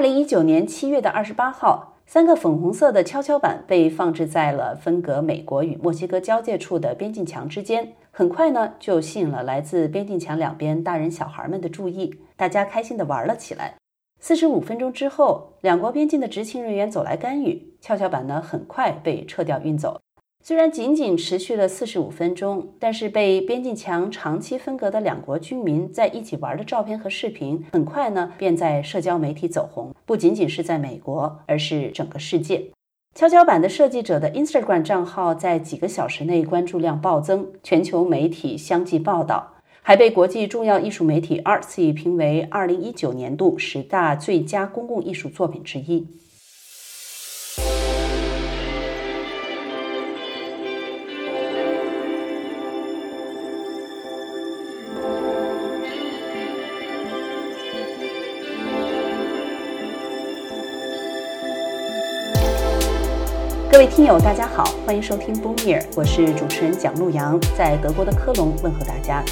二零一九年七月的二十八号，三个粉红色的跷跷板被放置在了分隔美国与墨西哥交界处的边境墙之间。很快呢，就吸引了来自边境墙两边大人小孩们的注意，大家开心地玩了起来。四十五分钟之后，两国边境的执勤人员走来干预，跷跷板呢很快被撤掉运走。虽然仅仅持续了四十五分钟，但是被边境墙长期分隔的两国居民在一起玩的照片和视频，很快呢便在社交媒体走红。不仅仅是在美国，而是整个世界。跷跷板的设计者的 Instagram 账号在几个小时内关注量暴增，全球媒体相继报道，还被国际重要艺术媒体 Artsy 评为二零一九年度十大最佳公共艺术作品之一。各位听友，大家好，欢迎收听 Boom Year，我是主持人蒋璐阳，在德国的科隆问候大家。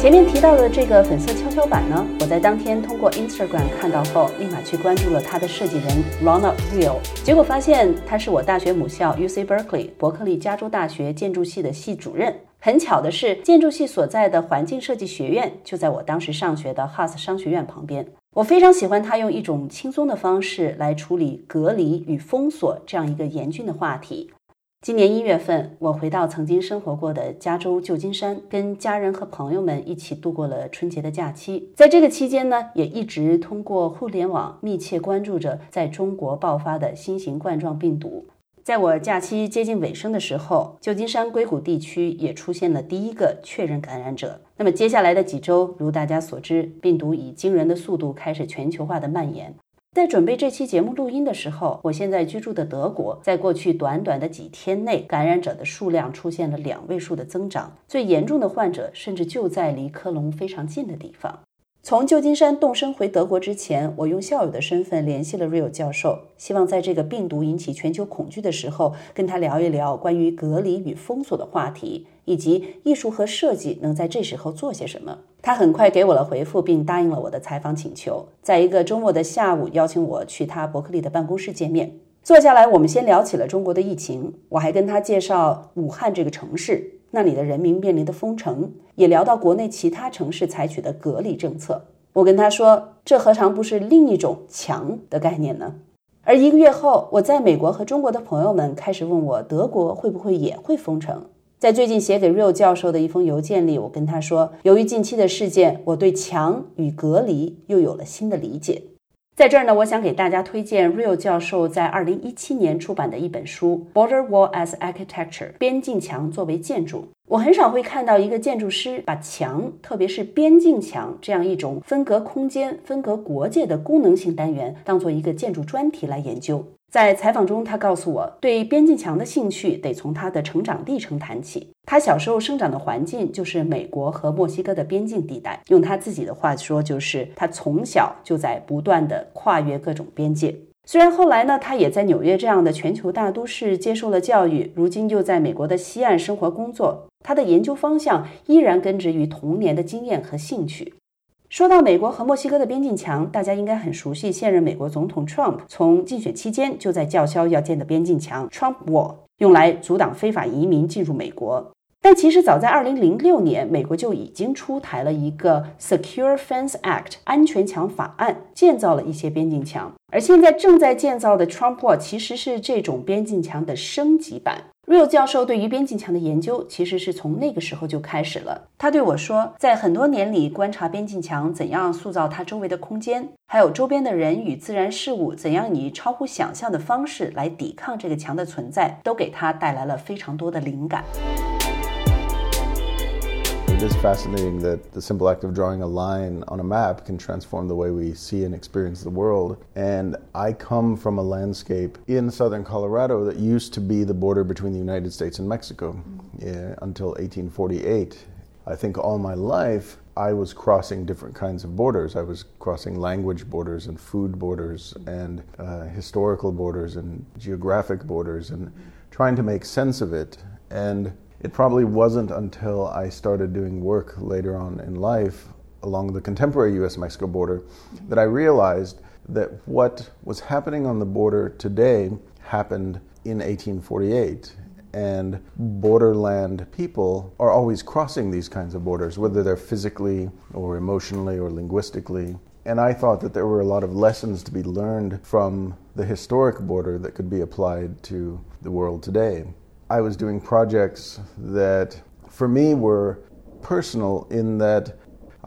前面提到的这个粉色跷跷板呢，我在当天通过 Instagram 看到后，立马去关注了它的设计人 Ronald Real，结果发现他是我大学母校 UC Berkeley 伯克利加州大学建筑系的系主任。很巧的是，建筑系所在的环境设计学院就在我当时上学的哈斯商学院旁边。我非常喜欢他用一种轻松的方式来处理隔离与封锁这样一个严峻的话题。今年一月份，我回到曾经生活过的加州旧金山，跟家人和朋友们一起度过了春节的假期。在这个期间呢，也一直通过互联网密切关注着在中国爆发的新型冠状病毒。在我假期接近尾声的时候，旧金山硅谷地区也出现了第一个确认感染者。那么接下来的几周，如大家所知，病毒以惊人的速度开始全球化的蔓延。在准备这期节目录音的时候，我现在居住的德国，在过去短短的几天内，感染者的数量出现了两位数的增长，最严重的患者甚至就在离科隆非常近的地方。从旧金山动身回德国之前，我用校友的身份联系了 Real 教授，希望在这个病毒引起全球恐惧的时候，跟他聊一聊关于隔离与封锁的话题，以及艺术和设计能在这时候做些什么。他很快给我了回复，并答应了我的采访请求，在一个周末的下午，邀请我去他伯克利的办公室见面。坐下来，我们先聊起了中国的疫情，我还跟他介绍武汉这个城市。那里的人民面临的封城，也聊到国内其他城市采取的隔离政策。我跟他说，这何尝不是另一种墙的概念呢？而一个月后，我在美国和中国的朋友们开始问我，德国会不会也会封城？在最近写给 Real 教授的一封邮件里，我跟他说，由于近期的事件，我对墙与隔离又有了新的理解。在这儿呢，我想给大家推荐 Real 教授在二零一七年出版的一本书《Border Wall as Architecture》边境墙作为建筑。我很少会看到一个建筑师把墙，特别是边境墙这样一种分隔空间、分隔国界的功能性单元，当做一个建筑专题来研究。在采访中，他告诉我，对边境墙的兴趣得从他的成长历程谈起。他小时候生长的环境就是美国和墨西哥的边境地带。用他自己的话说，就是他从小就在不断的跨越各种边界。虽然后来呢，他也在纽约这样的全球大都市接受了教育，如今又在美国的西岸生活工作，他的研究方向依然根植于童年的经验和兴趣。说到美国和墨西哥的边境墙，大家应该很熟悉现任美国总统 Trump 从竞选期间就在叫嚣要建的边境墙 Trump Wall，用来阻挡非法移民进入美国。但其实早在2006年，美国就已经出台了一个 Secure Fence Act 安全墙法案，建造了一些边境墙。而现在正在建造的 Trump Wall 其实是这种边境墙的升级版。Real 教授对于边境墙的研究其实是从那个时候就开始了。他对我说，在很多年里观察边境墙怎样塑造它周围的空间，还有周边的人与自然事物怎样以超乎想象的方式来抵抗这个墙的存在，都给他带来了非常多的灵感。It is fascinating that the simple act of drawing a line on a map can transform the way we see and experience the world. And I come from a landscape in southern Colorado that used to be the border between the United States and Mexico yeah, until 1848. I think all my life I was crossing different kinds of borders. I was crossing language borders and food borders and uh, historical borders and geographic borders and trying to make sense of it. And it probably wasn't until I started doing work later on in life along the contemporary US Mexico border that I realized that what was happening on the border today happened in 1848 and borderland people are always crossing these kinds of borders, whether they're physically or emotionally or linguistically. And I thought that there were a lot of lessons to be learned from the historic border that could be applied to the world today. I was doing projects that, for me, were personal in that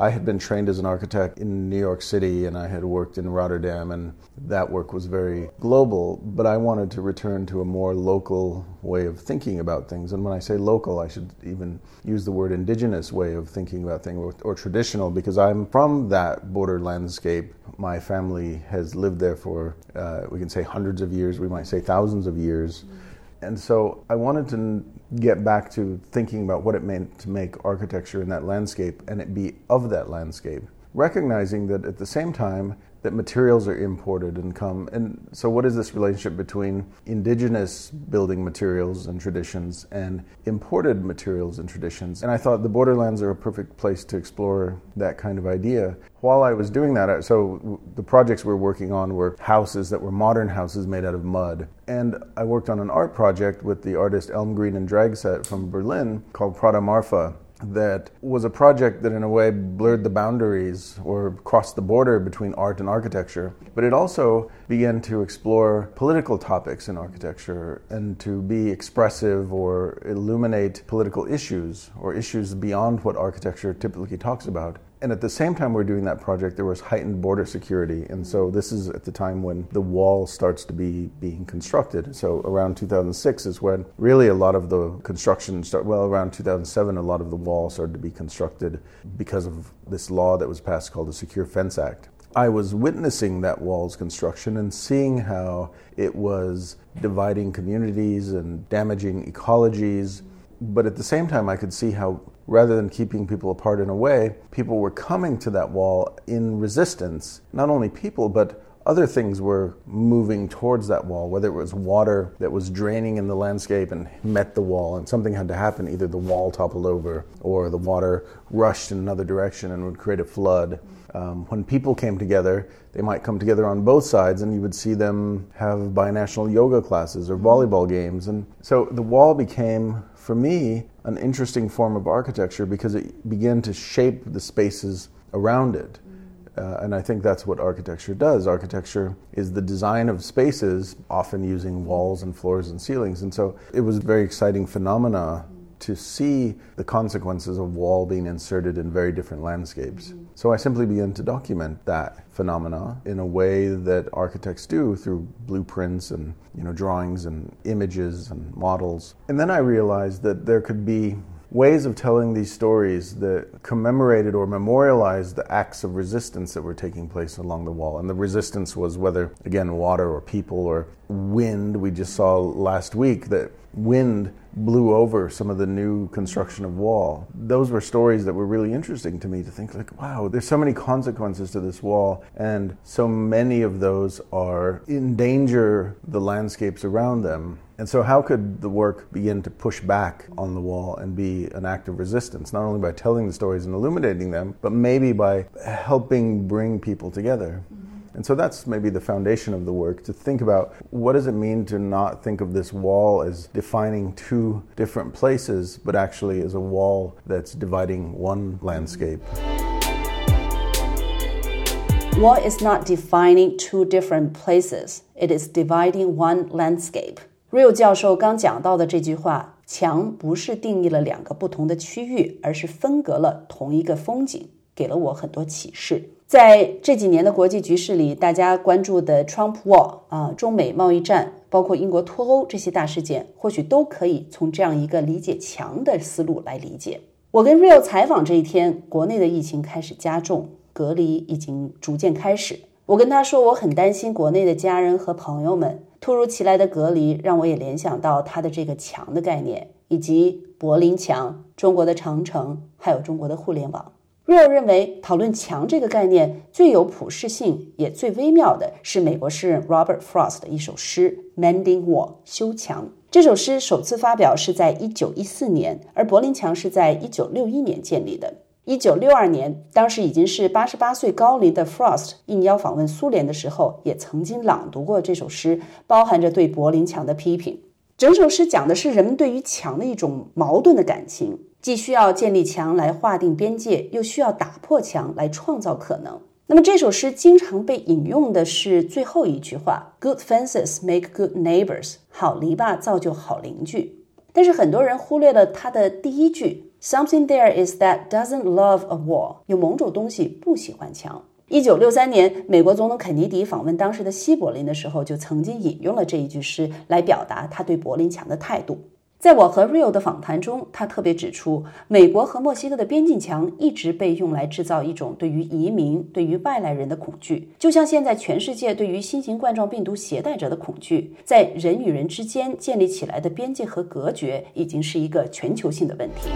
I had been trained as an architect in New York City and I had worked in Rotterdam, and that work was very global. But I wanted to return to a more local way of thinking about things. And when I say local, I should even use the word indigenous way of thinking about things or, or traditional because I'm from that border landscape. My family has lived there for, uh, we can say, hundreds of years, we might say thousands of years. Mm-hmm and so I wanted to get back to thinking about what it meant to make architecture in that landscape and it be of that landscape, recognizing that at the same time, that materials are imported and come. And so, what is this relationship between indigenous building materials and traditions and imported materials and traditions? And I thought the borderlands are a perfect place to explore that kind of idea. While I was doing that, so the projects we were working on were houses that were modern houses made out of mud. And I worked on an art project with the artist Elmgreen and Dragset from Berlin called Prada Marfa that was a project that in a way blurred the boundaries or crossed the border between art and architecture. But it also began to explore political topics in architecture and to be expressive or illuminate political issues or issues beyond what architecture typically talks about and at the same time we're doing that project there was heightened border security. And so this is at the time when the wall starts to be being constructed. So around 2006 is when really a lot of the construction start well around 2007 a lot of the wall started to be constructed because of this law that was passed called the secure fence act. I was witnessing that wall's construction and seeing how it was dividing communities and damaging ecologies. But at the same time, I could see how rather than keeping people apart in a way, people were coming to that wall in resistance. Not only people, but other things were moving towards that wall, whether it was water that was draining in the landscape and met the wall, and something had to happen. Either the wall toppled over or the water rushed in another direction and would create a flood. Um, when people came together, they might come together on both sides, and you would see them have binational yoga classes or volleyball games. And so the wall became, for me, an interesting form of architecture because it began to shape the spaces around it. Uh, and I think that's what architecture does. Architecture is the design of spaces, often using walls and floors and ceilings. And so it was a very exciting phenomena to see the consequences of wall being inserted in very different landscapes. So I simply began to document that phenomena in a way that architects do through blueprints and you know drawings and images and models. And then I realized that there could be ways of telling these stories that commemorated or memorialized the acts of resistance that were taking place along the wall. And the resistance was whether, again, water or people or wind. We just saw last week that wind blew over some of the new construction of wall. Those were stories that were really interesting to me to think like, wow, there's so many consequences to this wall and so many of those are endanger the landscapes around them. And so how could the work begin to push back on the wall and be an act of resistance, not only by telling the stories and illuminating them, but maybe by helping bring people together? And so that's maybe the foundation of the work to think about what does it mean to not think of this wall as defining two different places, but actually as a wall that's dividing one landscape. Wall is not defining two different places, it is dividing one landscape. Rael 教授刚讲到的这句话，墙不是定义了两个不同的区域，而是分隔了同一个风景。给了我很多启示。在这几年的国际局势里，大家关注的 Trump War 啊，中美贸易战，包括英国脱欧这些大事件，或许都可以从这样一个理解强的思路来理解。我跟 Real 采访这一天，国内的疫情开始加重，隔离已经逐渐开始。我跟他说，我很担心国内的家人和朋友们突如其来的隔离，让我也联想到他的这个墙的概念，以及柏林墙、中国的长城，还有中国的互联网。Real 认为，讨论墙这个概念最有普适性也最微妙的是美国诗人 Robert Frost 的一首诗《Mending Wall》修墙。这首诗首次发表是在1914年，而柏林墙是在1961年建立的。一九六二年，当时已经是八十八岁高龄的 Frost 应邀访问苏联的时候，也曾经朗读过这首诗，包含着对柏林墙的批评。整首诗讲的是人们对于墙的一种矛盾的感情，既需要建立墙来划定边界，又需要打破墙来创造可能。那么这首诗经常被引用的是最后一句话：“Good fences make good neighbors。”好篱笆造就好邻居。但是很多人忽略了它的第一句。Something there is that doesn't love a wall。有某种东西不喜欢墙。一九六三年，美国总统肯尼迪访问当时的西柏林的时候，就曾经引用了这一句诗来表达他对柏林墙的态度。在我和 Rio 的访谈中，他特别指出，美国和墨西哥的边境墙一直被用来制造一种对于移民、对于外来人的恐惧，就像现在全世界对于新型冠状病毒携带者的恐惧，在人与人之间建立起来的边界和隔绝，已经是一个全球性的问题。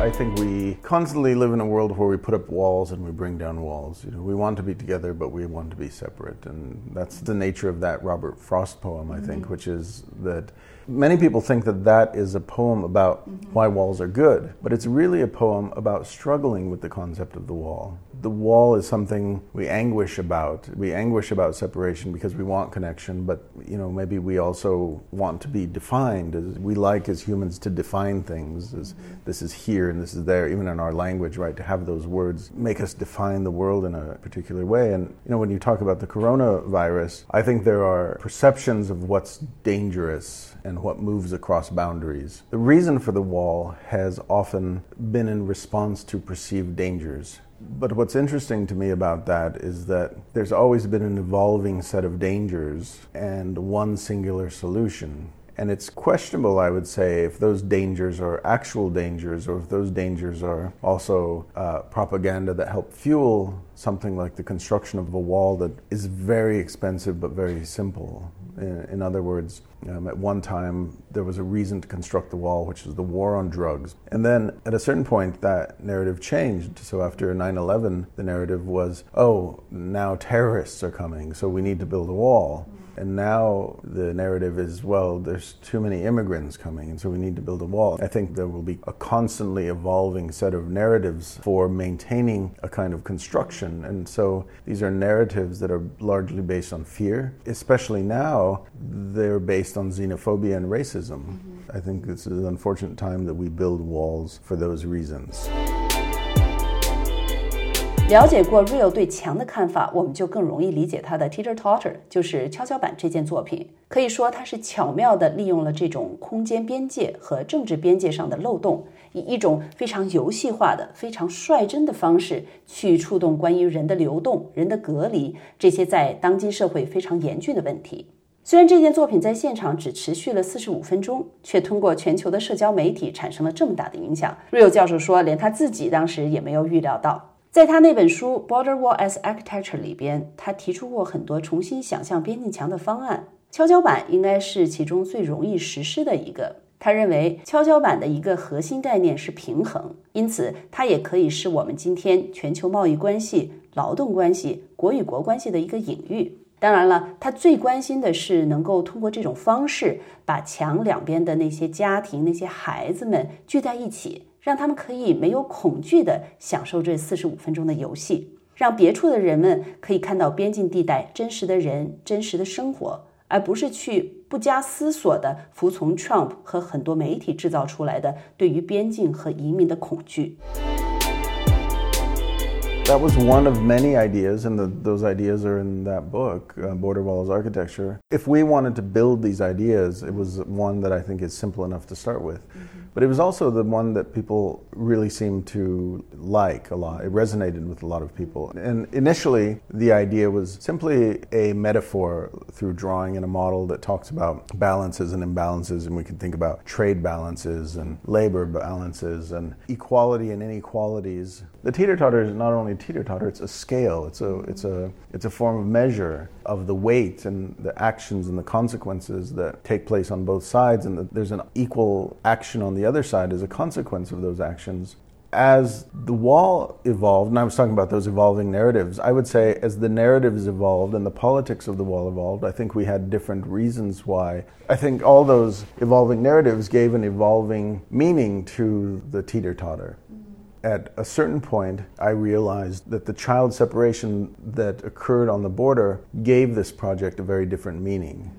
I think we constantly live in a world where we put up walls and we bring down walls. You know, we want to be together, but we want to be separate, and that's the nature of that Robert Frost poem, I think, mm-hmm. which is that many people think that that is a poem about mm-hmm. why walls are good, but it's really a poem about struggling with the concept of the wall the wall is something we anguish about. We anguish about separation because we want connection, but you know maybe we also want to be defined. As we like as humans to define things. As this is here and this is there, even in our language, right? To have those words make us define the world in a particular way. And you know when you talk about the coronavirus, I think there are perceptions of what's dangerous and what moves across boundaries. The reason for the wall has often been in response to perceived dangers. But what's interesting to me about that is that there's always been an evolving set of dangers and one singular solution. And it's questionable, I would say, if those dangers are actual dangers or if those dangers are also uh, propaganda that help fuel something like the construction of a wall that is very expensive but very simple. In, other words, um, at one time, there was a reason to construct the wall, which was the war on drugs. And then at a certain point, that narrative changed. So after 9 11, the narrative was, oh, now terrorists are coming, so we need to build a wall. And now the narrative is, well, there's too many immigrants coming, and so we need to build a wall. I think there will be a constantly evolving set of narratives for maintaining a kind of construction. And so these are narratives that are largely based on fear. Especially now, they're based on xenophobia and racism. Mm-hmm. I think this is an unfortunate time that we build walls for those reasons. 了解过 Real 对墙的看法，我们就更容易理解他的 Teeter Totter，就是跷跷板这件作品。可以说，他是巧妙地利用了这种空间边界和政治边界上的漏洞，以一种非常游戏化的、非常率真的方式去触动关于人的流动、人的隔离这些在当今社会非常严峻的问题。虽然这件作品在现场只持续了四十五分钟，却通过全球的社交媒体产生了这么大的影响。Real 教授说，连他自己当时也没有预料到。在他那本书《Border Wall as Architecture》里边，他提出过很多重新想象边境墙的方案。跷跷板应该是其中最容易实施的一个。他认为，跷跷板的一个核心概念是平衡，因此它也可以是我们今天全球贸易关系、劳动关系、国与国关系的一个隐喻。当然了，他最关心的是能够通过这种方式，把墙两边的那些家庭、那些孩子们聚在一起。让他们可以没有恐惧地享受这四十五分钟的游戏，让别处的人们可以看到边境地带真实的人、真实的生活，而不是去不加思索地服从 Trump 和很多媒体制造出来的对于边境和移民的恐惧。That was one of many ideas, and the, those ideas are in that book, uh, Border Wall as Architecture. If we wanted to build these ideas, it was one that I think is simple enough to start with. Mm-hmm. But it was also the one that people really seemed to like a lot. It resonated with a lot of people. And initially, the idea was simply a metaphor through drawing in a model that talks about balances and imbalances. And we can think about trade balances and labor balances and equality and inequalities. The teeter totter is not only a teeter totter, it's a scale, it's a, it's, a, it's a form of measure of the weight and the actions and the consequences that take place on both sides. And that there's an equal action on the other side as a consequence of those actions. as the wall evolved, and I was talking about those evolving narratives, I would say as the narratives evolved and the politics of the wall evolved, I think we had different reasons why. I think all those evolving narratives gave an evolving meaning to the teeter totter. At a certain point, I realized that the child separation that occurred on the border gave this project a very different meaning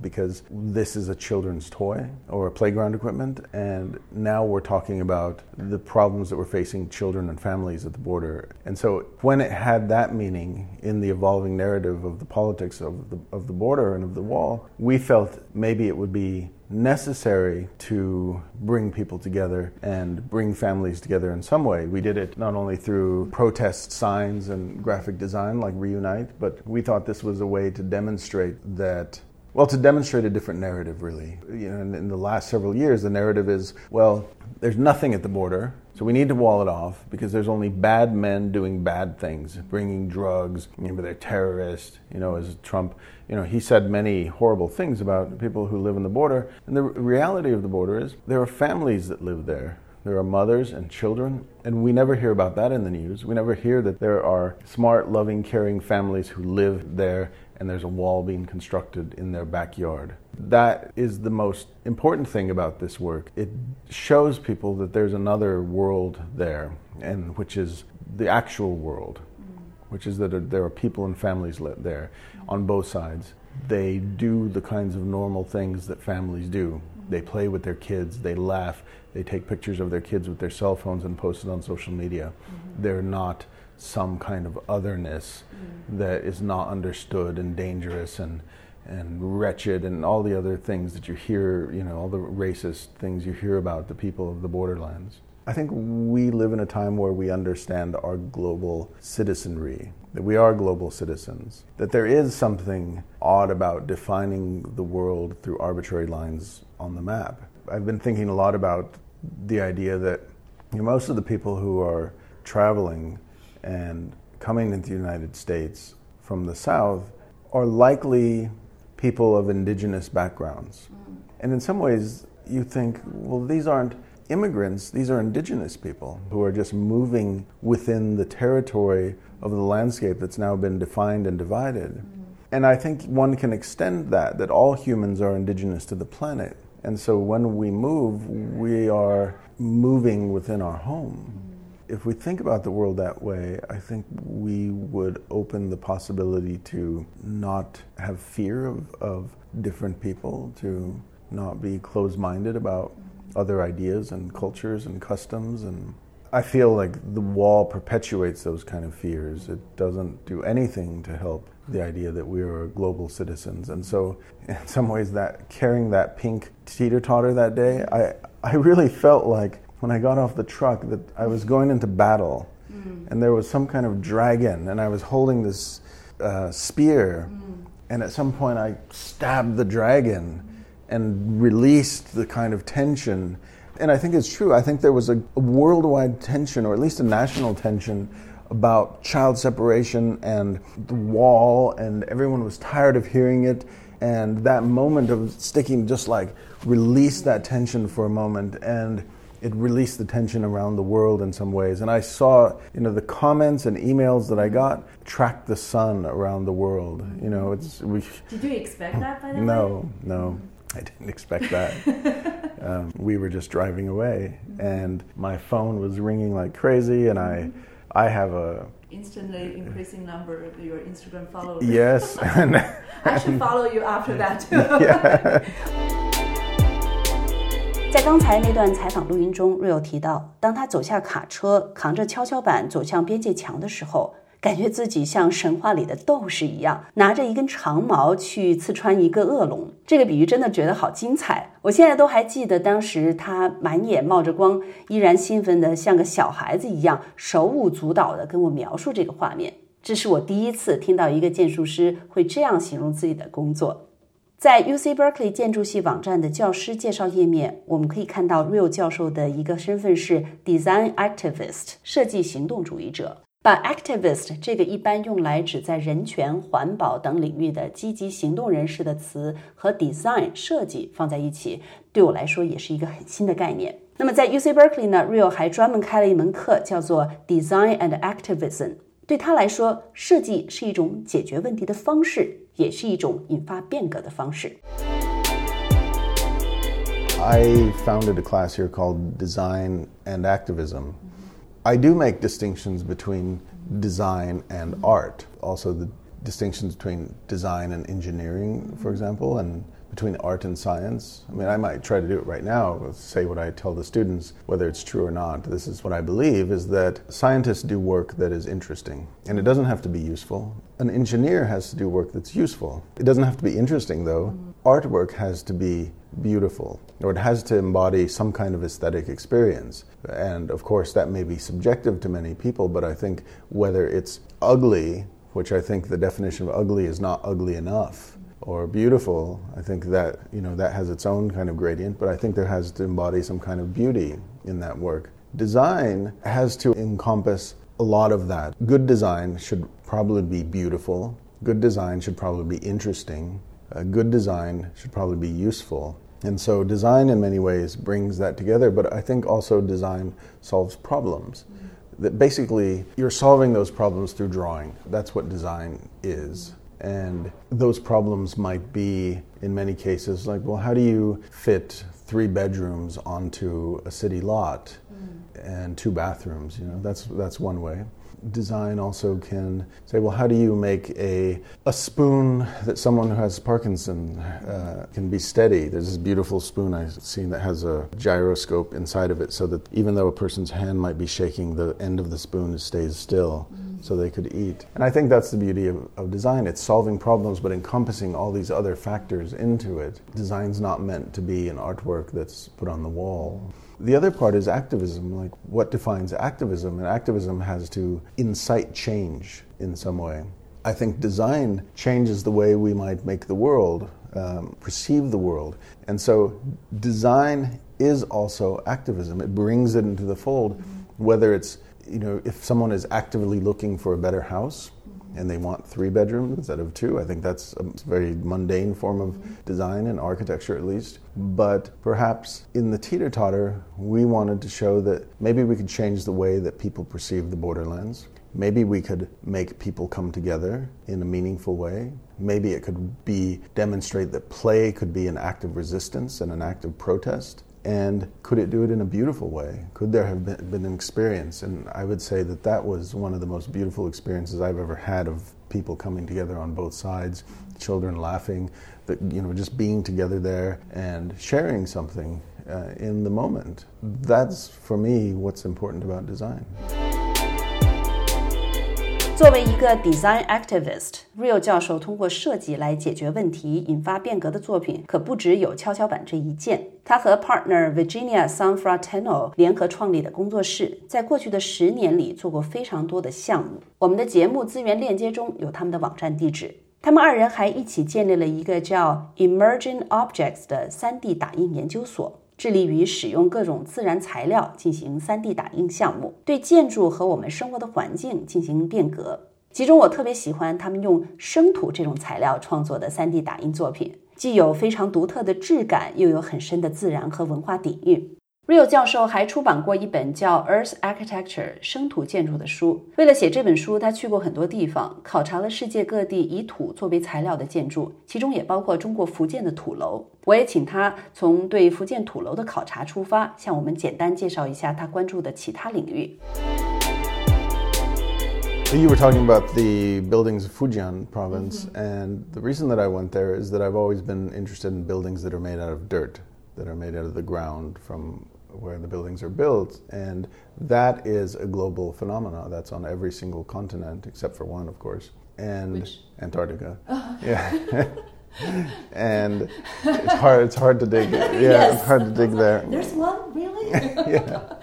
because this is a children's toy or a playground equipment, and now we're talking about the problems that we're facing children and families at the border. And so, when it had that meaning in the evolving narrative of the politics of the, of the border and of the wall, we felt maybe it would be necessary to bring people together and bring families together in some way. We did it not only through protest signs and graphic design like Reunite, but we thought this was a way to demonstrate that well, to demonstrate a different narrative, really. You know, in, in, the last several years, the narrative is, well, there's nothing at the border, so we need to wall it off because there's only bad men doing bad things, bringing drugs. Maybe they're terrorists. You know, as Trump, you know, he said many horrible things about people who live in the border. And the reality of the border is there are families that live there. There are mothers and children, and we never hear about that in the news. We never hear that there are smart, loving, caring families who live there and there's a wall being constructed in their backyard. That is the most important thing about this work. It shows people that there's another world there, and which is the actual world, which is that there are people and families there on both sides. They do the kinds of normal things that families do. They play with their kids, they laugh, they take pictures of their kids with their cell phones and post it on social media. Mm-hmm. They're not some kind of otherness mm. that is not understood and dangerous and and wretched and all the other things that you hear, you know, all the racist things you hear about the people of the borderlands. I think we live in a time where we understand our global citizenry, that we are global citizens, that there is something odd about defining the world through arbitrary lines on the map. I've been thinking a lot about the idea that you know, most of the people who are traveling and coming into the United States from the South are likely people of indigenous backgrounds. Mm. And in some ways, you think, well, these aren't immigrants, these are indigenous people who are just moving within the territory of the landscape that's now been defined and divided. Mm. And I think one can extend that, that all humans are indigenous to the planet. And so when we move, we are moving within our home. If we think about the world that way, I think we would open the possibility to not have fear of, of different people, to not be closed minded about other ideas and cultures and customs. And I feel like the wall perpetuates those kind of fears. It doesn't do anything to help the idea that we are global citizens. And so, in some ways, that carrying that pink teeter totter that day, I, I really felt like when I got off the truck that I was going into battle, mm. and there was some kind of dragon, and I was holding this uh, spear, mm. and at some point I stabbed the dragon and released the kind of tension. And I think it's true. I think there was a, a worldwide tension, or at least a national tension, about child separation and the wall, and everyone was tired of hearing it. And that moment of sticking just like released that tension for a moment. And it released the tension around the world in some ways. And I saw, you know, the comments and emails that I mm-hmm. got tracked the sun around the world. You know, it's mm-hmm. we. Did you expect that? By the no, way? no, mm-hmm. I didn't expect that. um, we were just driving away, and my phone was ringing like crazy, and I, I have a instantly increasing number of your Instagram followers. Yes, and, I should follow you after that too. yeah. 在刚才那段采访录音中，，Rio 提到，当他走下卡车，扛着跷跷板走向边界墙的时候，感觉自己像神话里的斗士一样，拿着一根长矛去刺穿一个恶龙。这个比喻真的觉得好精彩！我现在都还记得当时他满眼冒着光，依然兴奋的像个小孩子一样，手舞足蹈的跟我描述这个画面。这是我第一次听到一个建筑师会这样形容自己的工作。在 UC Berkeley 建筑系网站的教师介绍页面，我们可以看到 Real 教授的一个身份是 Design Activist，设计行动主义者。把 Activist 这个一般用来指在人权、环保等领域的积极行动人士的词和 Design 设计放在一起，对我来说也是一个很新的概念。那么在 UC Berkeley 呢，Rio 还专门开了一门课，叫做 Design and Activism。对他来说，设计是一种解决问题的方式，也是一种引发变革的方式。I founded a class here called Design and Activism. I do make distinctions between design and art, also the distinctions between design and engineering, for example, and between art and science. I mean, I might try to do it right now, say what I tell the students, whether it's true or not. This is what I believe is that scientists do work that is interesting, and it doesn't have to be useful. An engineer has to do work that's useful. It doesn't have to be interesting, though. Artwork has to be beautiful, or it has to embody some kind of aesthetic experience. And of course, that may be subjective to many people, but I think whether it's ugly, which I think the definition of ugly is not ugly enough, or beautiful, I think that you know that has its own kind of gradient, but I think there has to embody some kind of beauty in that work. Design has to encompass a lot of that. Good design should probably be beautiful. Good design should probably be interesting. A good design should probably be useful. And so design in many ways brings that together, but I think also design solves problems. That basically you're solving those problems through drawing. That's what design is. And those problems might be, in many cases, like, well, how do you fit three bedrooms onto a city lot mm. and two bathrooms? You know, that's that's one way. Design also can say, well, how do you make a a spoon that someone who has Parkinson uh, can be steady? There's this beautiful spoon I've seen that has a gyroscope inside of it, so that even though a person's hand might be shaking, the end of the spoon stays still. Mm so they could eat. And I think that's the beauty of, of design. It's solving problems but encompassing all these other factors into it. Design's not meant to be an artwork that's put on the wall. The other part is activism, like what defines activism? And activism has to incite change in some way. I think design changes the way we might make the world, um, perceive the world. And so design is also activism. It brings it into the fold, whether it's you know, if someone is actively looking for a better house and they want three bedrooms instead of two, I think that's a very mundane form of design and architecture, at least. But perhaps in the teeter totter, we wanted to show that maybe we could change the way that people perceive the borderlands. Maybe we could make people come together in a meaningful way. Maybe it could be demonstrate that play could be an act of resistance and an act of protest. And could it do it in a beautiful way? Could there have been, been, an experience? And I would say that that was one of the most beautiful experiences I've ever had of people coming together on both sides, children laughing, you know, just being together there and sharing something uh, in the moment. That's for me what's important about design. 作为一个 design activist，Real 教授通过设计来解决问题、引发变革的作品可不只有跷跷板这一件。他和 partner Virginia Sanfratano 联合创立的工作室，在过去的十年里做过非常多的项目。我们的节目资源链接中有他们的网站地址。他们二人还一起建立了一个叫 Emerging Objects 的 3D 打印研究所。致力于使用各种自然材料进行 3D 打印项目，对建筑和我们生活的环境进行变革。其中，我特别喜欢他们用生土这种材料创作的 3D 打印作品，既有非常独特的质感，又有很深的自然和文化底蕴。Rio 教授还出版过一本叫《Earth Architecture》生土建筑的书。为了写这本书，他去过很多地方，考察了世界各地以土作为材料的建筑，其中也包括中国福建的土楼。我也请他从对福建土楼的考察出发，向我们简单介绍一下他关注的其他领域。You were talking about the buildings of Fujian province, and the reason that I went there is that I've always been interested in buildings that are made out of dirt, that are made out of the ground from where the buildings are built, and that is a global phenomenon. That's on every single continent except for one, of course, and Which? Antarctica. Oh. Yeah. and it's hard. It's hard to dig. Yeah, yes. it's hard to dig there. There's one, really. yeah.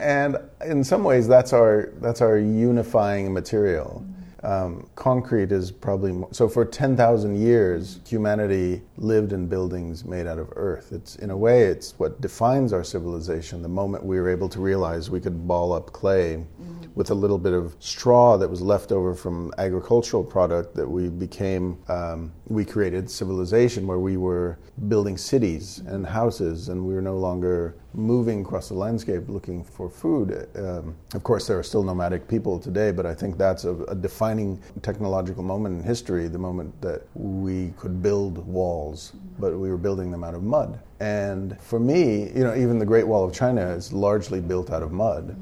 And in some ways, that's our that's our unifying material. Um, concrete is probably more, so for 10,000 years humanity lived in buildings made out of earth it's in a way it's what defines our civilization the moment we were able to realize we could ball up clay mm-hmm. with a little bit of straw that was left over from agricultural product that we became um, we created civilization where we were building cities and houses and we were no longer moving across the landscape looking for food. Um, of course, there are still nomadic people today, but I think that's a, a, defining technological moment in history the moment that we could build walls, but we were building them out of mud. And for me, you know, even the Great Wall of China is largely built out of mud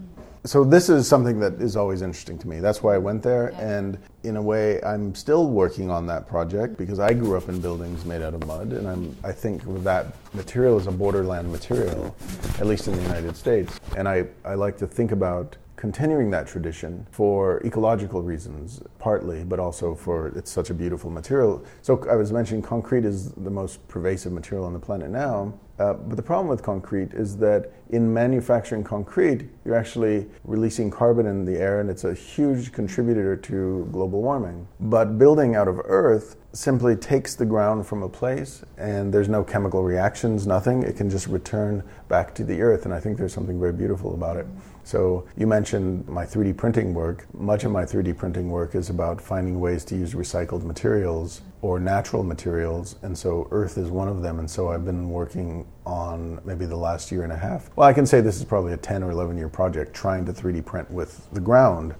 so this is something that is always interesting to me. That's why I went there, and in a way, I'm still working on that project because I grew up in buildings made out of mud, and I'm, I think that material is a borderland material, at least in the United States. And I, I like to think about continuing that tradition for ecological reasons, partly, but also for it's such a beautiful material. So I was mentioning concrete is the most pervasive material on the planet now. Uh, but the problem with concrete is that in manufacturing concrete, you're actually releasing carbon in the air, and it's a huge contributor to global warming. But building out of earth simply takes the ground from a place, and there's no chemical reactions, nothing. It can just return back to the earth, and I think there's something very beautiful about it. So you mentioned my 3D printing work. Much of my 3D printing work is about finding ways to use recycled materials or natural materials, and so earth is one of them. And so I've been working on maybe the last year and a half. Well, I can say this is probably a 10 or 11 year project trying to 3D print with the ground,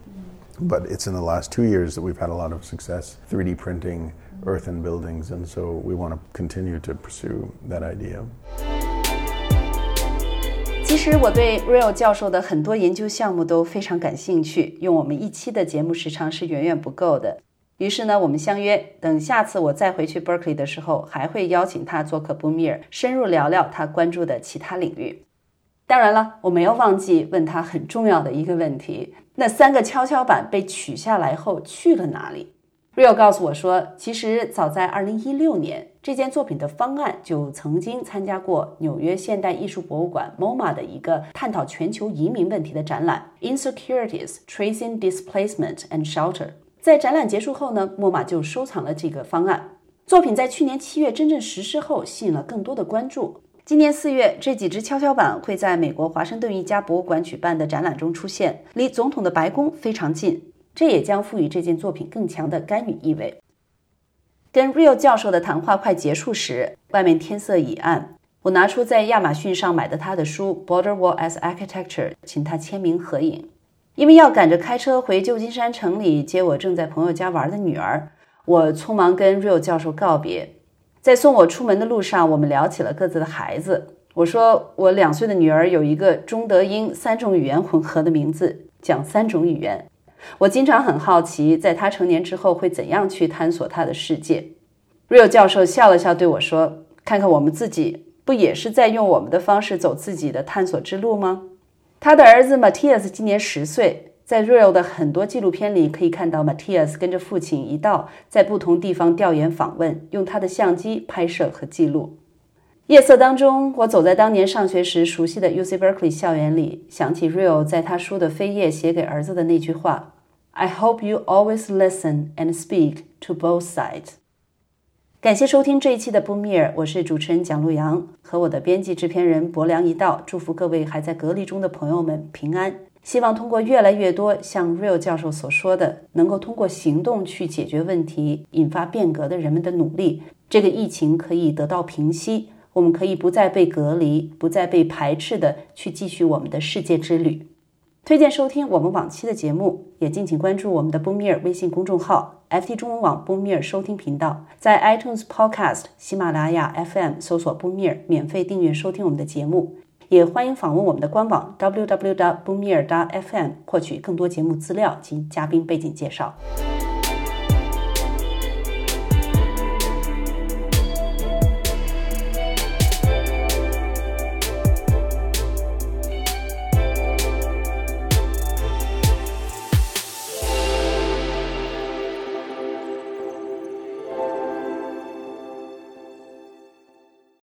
but it's in the last two years that we've had a lot of success 3D printing earthen buildings, and so we want to continue to pursue that idea. 其实我对 Rael 教授的很多研究项目都非常感兴趣，用我们一期的节目时长是远远不够的。于是呢，我们相约，等下次我再回去 Berkeley 的时候，还会邀请他做客 Boomer，深入聊聊他关注的其他领域。当然了，我没有忘记问他很重要的一个问题：那三个跷跷板被取下来后去了哪里？Real 告诉我说，其实早在2016年，这件作品的方案就曾经参加过纽约现代艺术博物馆 MoMA 的一个探讨全球移民问题的展览，Insecurities: Tracing Displacement and Shelter。在展览结束后呢，莫马就收藏了这个方案。作品在去年七月真正实施后，吸引了更多的关注。今年四月，这几只跷跷板会在美国华盛顿一家博物馆举办的展览中出现，离总统的白宫非常近。这也将赋予这件作品更强的干预意味。跟 Real 教授的谈话快结束时，外面天色已暗。我拿出在亚马逊上买的他的书《Border Wall as Architecture》，请他签名合影。因为要赶着开车回旧金山城里接我正在朋友家玩的女儿，我匆忙跟 Real 教授告别。在送我出门的路上，我们聊起了各自的孩子。我说我两岁的女儿有一个中德英三种语言混合的名字，讲三种语言。我经常很好奇，在他成年之后会怎样去探索他的世界。Real 教授笑了笑对我说：“看看我们自己，不也是在用我们的方式走自己的探索之路吗？”他的儿子 Matthias 今年十岁，在 Real 的很多纪录片里可以看到 Matthias 跟着父亲一道在不同地方调研访问，用他的相机拍摄和记录。夜色当中，我走在当年上学时熟悉的 UC Berkeley 校园里，想起 Real 在他书的扉页写给儿子的那句话：“I hope you always listen and speak to both sides。”感谢收听这一期的 Boomer，我是主持人蒋璐阳，和我的编辑制片人博良一道，祝福各位还在隔离中的朋友们平安。希望通过越来越多像 Real 教授所说的，能够通过行动去解决问题、引发变革的人们的努力，这个疫情可以得到平息。我们可以不再被隔离，不再被排斥的去继续我们的世界之旅。推荐收听我们往期的节目，也敬请关注我们的 Boomer 微信公众号、FT 中文网 Boomer 收听频道，在 iTunes Podcast、喜马拉雅 FM 搜索 Boomer，免费订阅收听我们的节目。也欢迎访问我们的官网 www.boomer.fm，获取更多节目资料及嘉宾背景介绍。